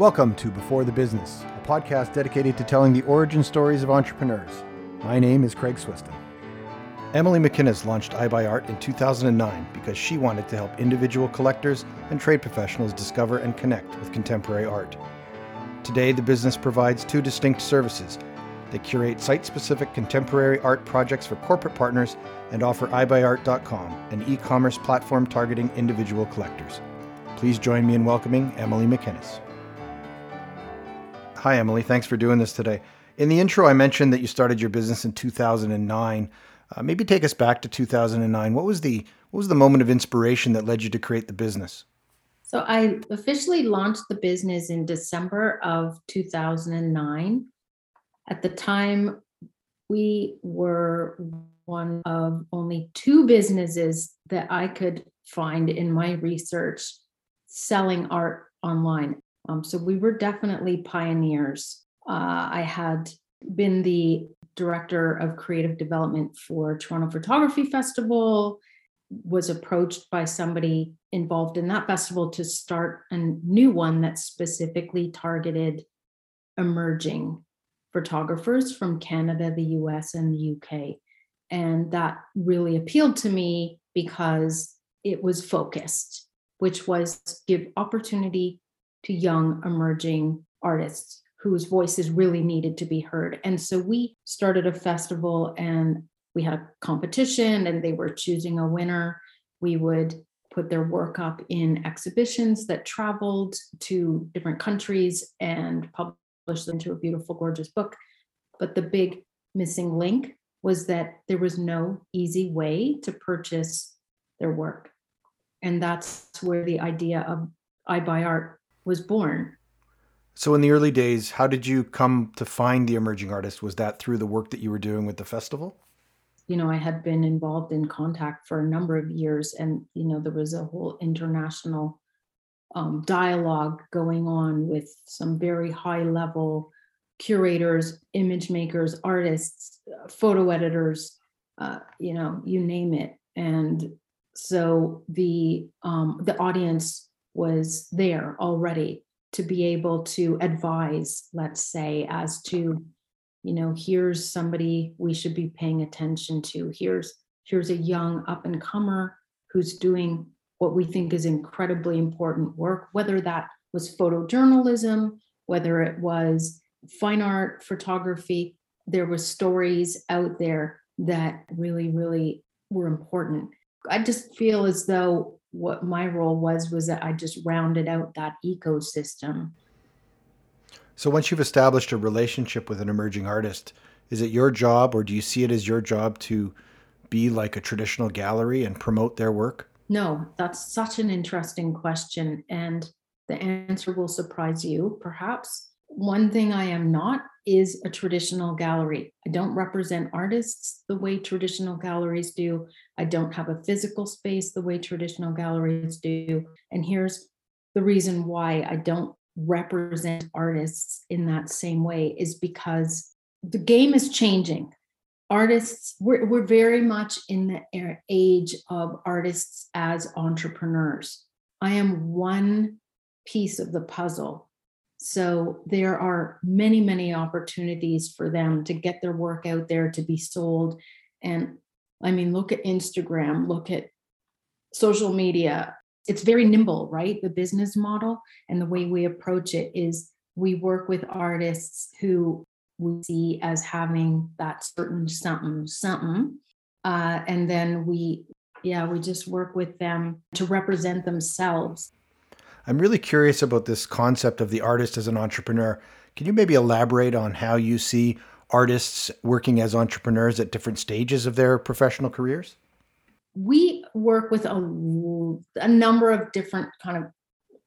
Welcome to Before the Business, a podcast dedicated to telling the origin stories of entrepreneurs. My name is Craig Swiston. Emily McInnes launched EyeBuyArt in 2009 because she wanted to help individual collectors and trade professionals discover and connect with contemporary art. Today, the business provides two distinct services. They curate site specific contemporary art projects for corporate partners and offer EyeBuyArt.com, an e commerce platform targeting individual collectors. Please join me in welcoming Emily McInnes. Hi, Emily. Thanks for doing this today. In the intro, I mentioned that you started your business in 2009. Uh, maybe take us back to 2009. What was the what was the moment of inspiration that led you to create the business? So I officially launched the business in December of 2009. At the time, we were one of only two businesses that I could find in my research selling art online. Um, so we were definitely pioneers. Uh, I had been the director of creative development for Toronto Photography Festival, was approached by somebody involved in that festival to start a new one that specifically targeted emerging photographers from Canada, the US, and the UK. And that really appealed to me because it was focused, which was give opportunity to young emerging artists whose voices really needed to be heard. And so we started a festival and we had a competition and they were choosing a winner. We would put their work up in exhibitions that traveled to different countries and published them into a beautiful, gorgeous book. But the big missing link was that there was no easy way to purchase their work. And that's where the idea of EyeBuyArt was born. So, in the early days, how did you come to find the emerging artist? Was that through the work that you were doing with the festival? You know, I had been involved in contact for a number of years, and, you know, there was a whole international um, dialogue going on with some very high level curators, image makers, artists, uh, photo editors, uh, you know, you name it. And so the um, the audience was there already to be able to advise, let's say, as to, you know, here's somebody we should be paying attention to. Here's here's a young up and comer who's doing what we think is incredibly important work, whether that was photojournalism, whether it was fine art, photography. There was stories out there that really, really were important. I just feel as though what my role was was that I just rounded out that ecosystem. So once you've established a relationship with an emerging artist, is it your job or do you see it as your job to be like a traditional gallery and promote their work? No, that's such an interesting question and the answer will surprise you perhaps. One thing I am not is a traditional gallery. I don't represent artists the way traditional galleries do. I don't have a physical space the way traditional galleries do. And here's the reason why I don't represent artists in that same way is because the game is changing. Artists, we're, we're very much in the age of artists as entrepreneurs. I am one piece of the puzzle so there are many, many opportunities for them to get their work out there to be sold. And I mean, look at Instagram, look at social media. It's very nimble, right? The business model and the way we approach it is we work with artists who we see as having that certain something, something. Uh, and then we, yeah, we just work with them to represent themselves I'm really curious about this concept of the artist as an entrepreneur. Can you maybe elaborate on how you see artists working as entrepreneurs at different stages of their professional careers? We work with a, a number of different kind of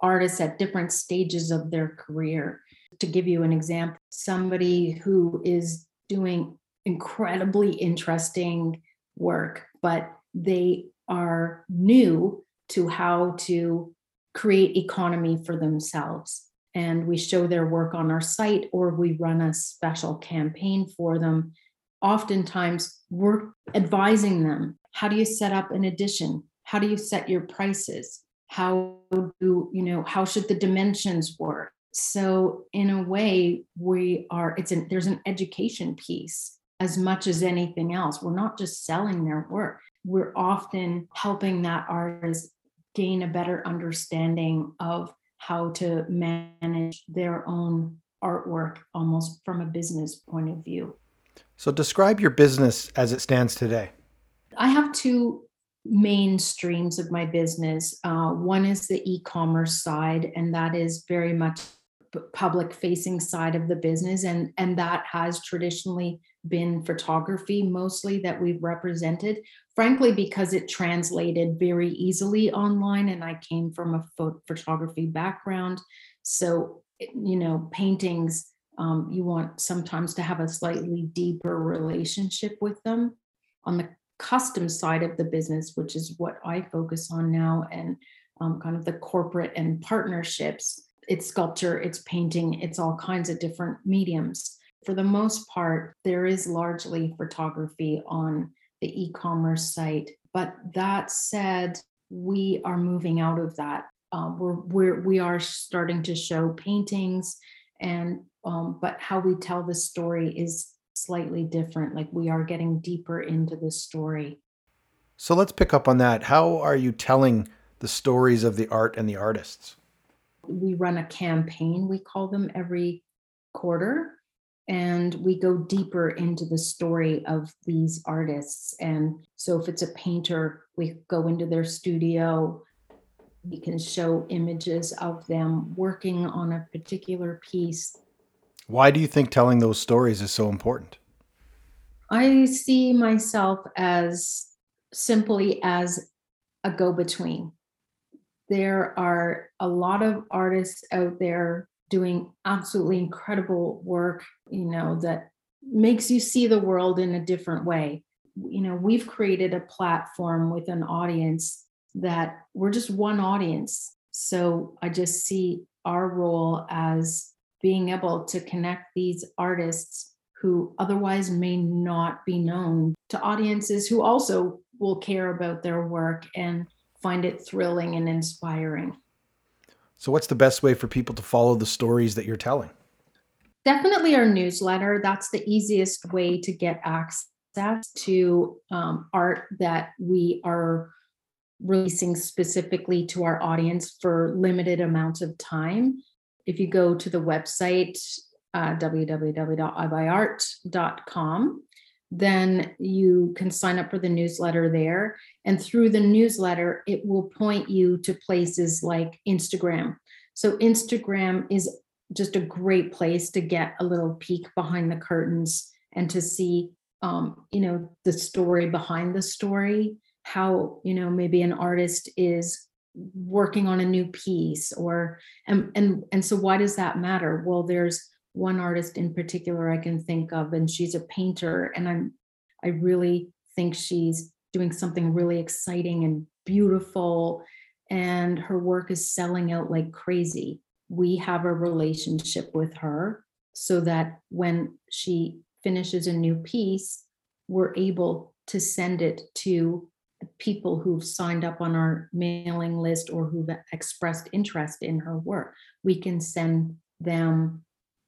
artists at different stages of their career. To give you an example, somebody who is doing incredibly interesting work, but they are new to how to create economy for themselves. And we show their work on our site or we run a special campaign for them. Oftentimes, we're advising them how do you set up an edition? How do you set your prices? How do you know, how should the dimensions work? So in a way, we are, it's an, there's an education piece as much as anything else. We're not just selling their work. We're often helping that artist gain a better understanding of how to manage their own artwork almost from a business point of view. So, describe your business as it stands today. I have two main streams of my business. Uh, one is the e commerce side, and that is very much public facing side of the business and and that has traditionally been photography mostly that we've represented frankly because it translated very easily online and i came from a photography background. So you know paintings um, you want sometimes to have a slightly deeper relationship with them. On the custom side of the business which is what i focus on now and um, kind of the corporate and partnerships it's sculpture it's painting it's all kinds of different mediums. For the most part there is largely photography on the e-commerce site. But that said we are moving out of that. Um, we're, we're we are starting to show paintings and um, but how we tell the story is slightly different. Like we are getting deeper into the story. So let's pick up on that. How are you telling the stories of the art and the artists? We run a campaign we call them every quarter and we go deeper into the story of these artists and so if it's a painter we go into their studio we can show images of them working on a particular piece. Why do you think telling those stories is so important? I see myself as simply as a go between. There are a lot of artists out there doing absolutely incredible work, you know, that makes you see the world in a different way. You know, we've created a platform with an audience that we're just one audience. So I just see our role as being able to connect these artists who otherwise may not be known to audiences who also will care about their work and find it thrilling and inspiring. So, what's the best way for people to follow the stories that you're telling? Definitely our newsletter. That's the easiest way to get access to um, art that we are releasing specifically to our audience for limited amounts of time. If you go to the website, uh, www.eyebuyart.com, then you can sign up for the newsletter there. And through the newsletter, it will point you to places like Instagram. So, Instagram is just a great place to get a little peek behind the curtains and to see um, you know the story behind the story how you know maybe an artist is working on a new piece or and and and so why does that matter well there's one artist in particular i can think of and she's a painter and i'm i really think she's doing something really exciting and beautiful and her work is selling out like crazy we have a relationship with her so that when she finishes a new piece we're able to send it to people who've signed up on our mailing list or who've expressed interest in her work. We can send them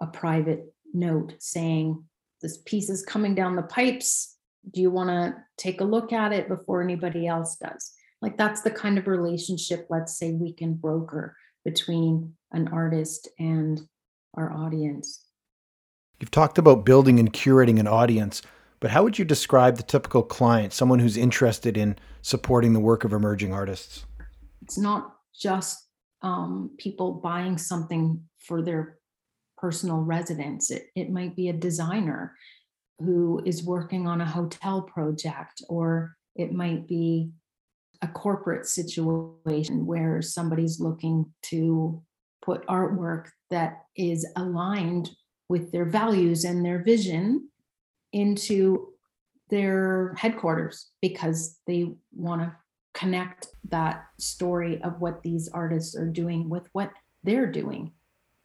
a private note saying, This piece is coming down the pipes. Do you want to take a look at it before anybody else does? Like, that's the kind of relationship, let's say, we can broker between an artist and our audience. You've talked about building and curating an audience. But how would you describe the typical client, someone who's interested in supporting the work of emerging artists? It's not just um, people buying something for their personal residence, it, it might be a designer who is working on a hotel project, or it might be a corporate situation where somebody's looking to put artwork that is aligned with their values and their vision into their headquarters because they want to connect that story of what these artists are doing with what they're doing.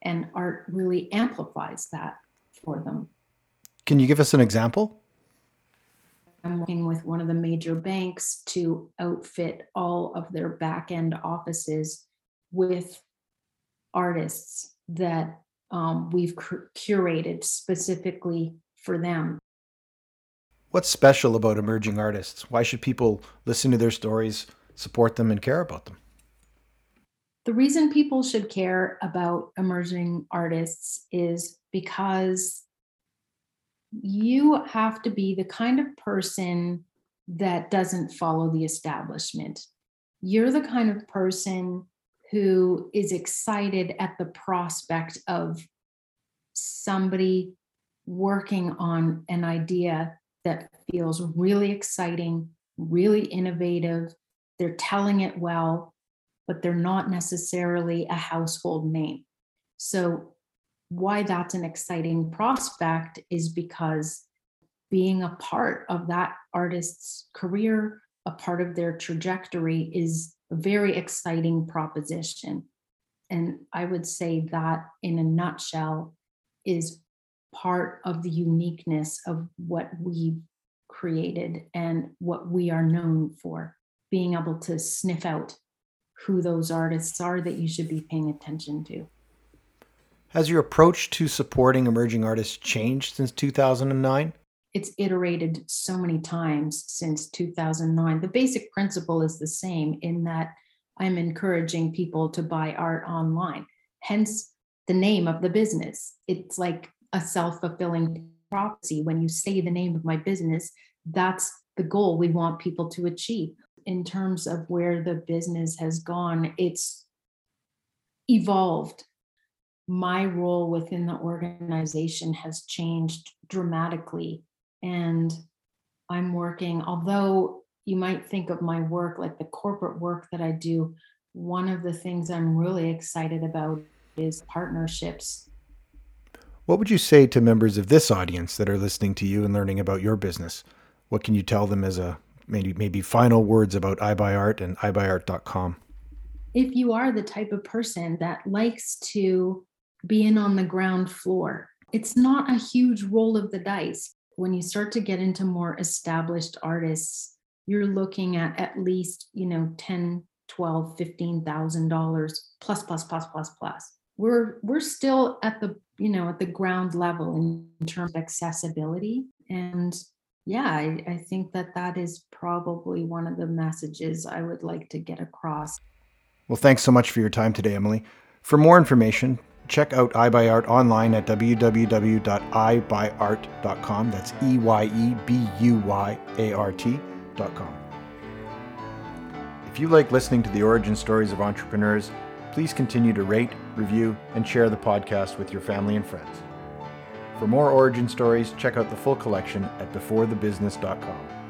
And art really amplifies that for them. Can you give us an example? I'm working with one of the major banks to outfit all of their back end offices with artists that um, we've cur- curated specifically for them. What's special about emerging artists? Why should people listen to their stories, support them, and care about them? The reason people should care about emerging artists is because you have to be the kind of person that doesn't follow the establishment. You're the kind of person who is excited at the prospect of somebody working on an idea that feels really exciting, really innovative. They're telling it well, but they're not necessarily a household name. So, why that's an exciting prospect is because being a part of that artist's career, a part of their trajectory, is a very exciting proposition. And I would say that, in a nutshell, is part of the uniqueness of what we've created and what we are known for. Being able to sniff out who those artists are that you should be paying attention to. Has your approach to supporting emerging artists changed since 2009? It's iterated so many times since 2009. The basic principle is the same in that I'm encouraging people to buy art online, hence the name of the business. It's like a self fulfilling prophecy. When you say the name of my business, that's the goal we want people to achieve. In terms of where the business has gone, it's evolved. My role within the organization has changed dramatically. And I'm working, although you might think of my work like the corporate work that I do, one of the things I'm really excited about is partnerships what would you say to members of this audience that are listening to you and learning about your business? What can you tell them as a maybe maybe final words about EyeBuyArt and EyeBuyArt.com? If you are the type of person that likes to be in on the ground floor, it's not a huge roll of the dice. When you start to get into more established artists, you're looking at at least, you know, 10, 12, 15,000 dollars plus plus plus plus plus. We're we're still at the you know at the ground level in, in terms of accessibility and yeah I, I think that that is probably one of the messages i would like to get across well thanks so much for your time today emily for more information check out EyeBuyArt online at www.eyebuyart.com. That's E Y E B U Y A R T.com. If you like listening to the origin stories of entrepreneurs, please continue to rate, review, and share the podcast with your family and friends. For more origin stories, check out the full collection at beforethebusiness.com.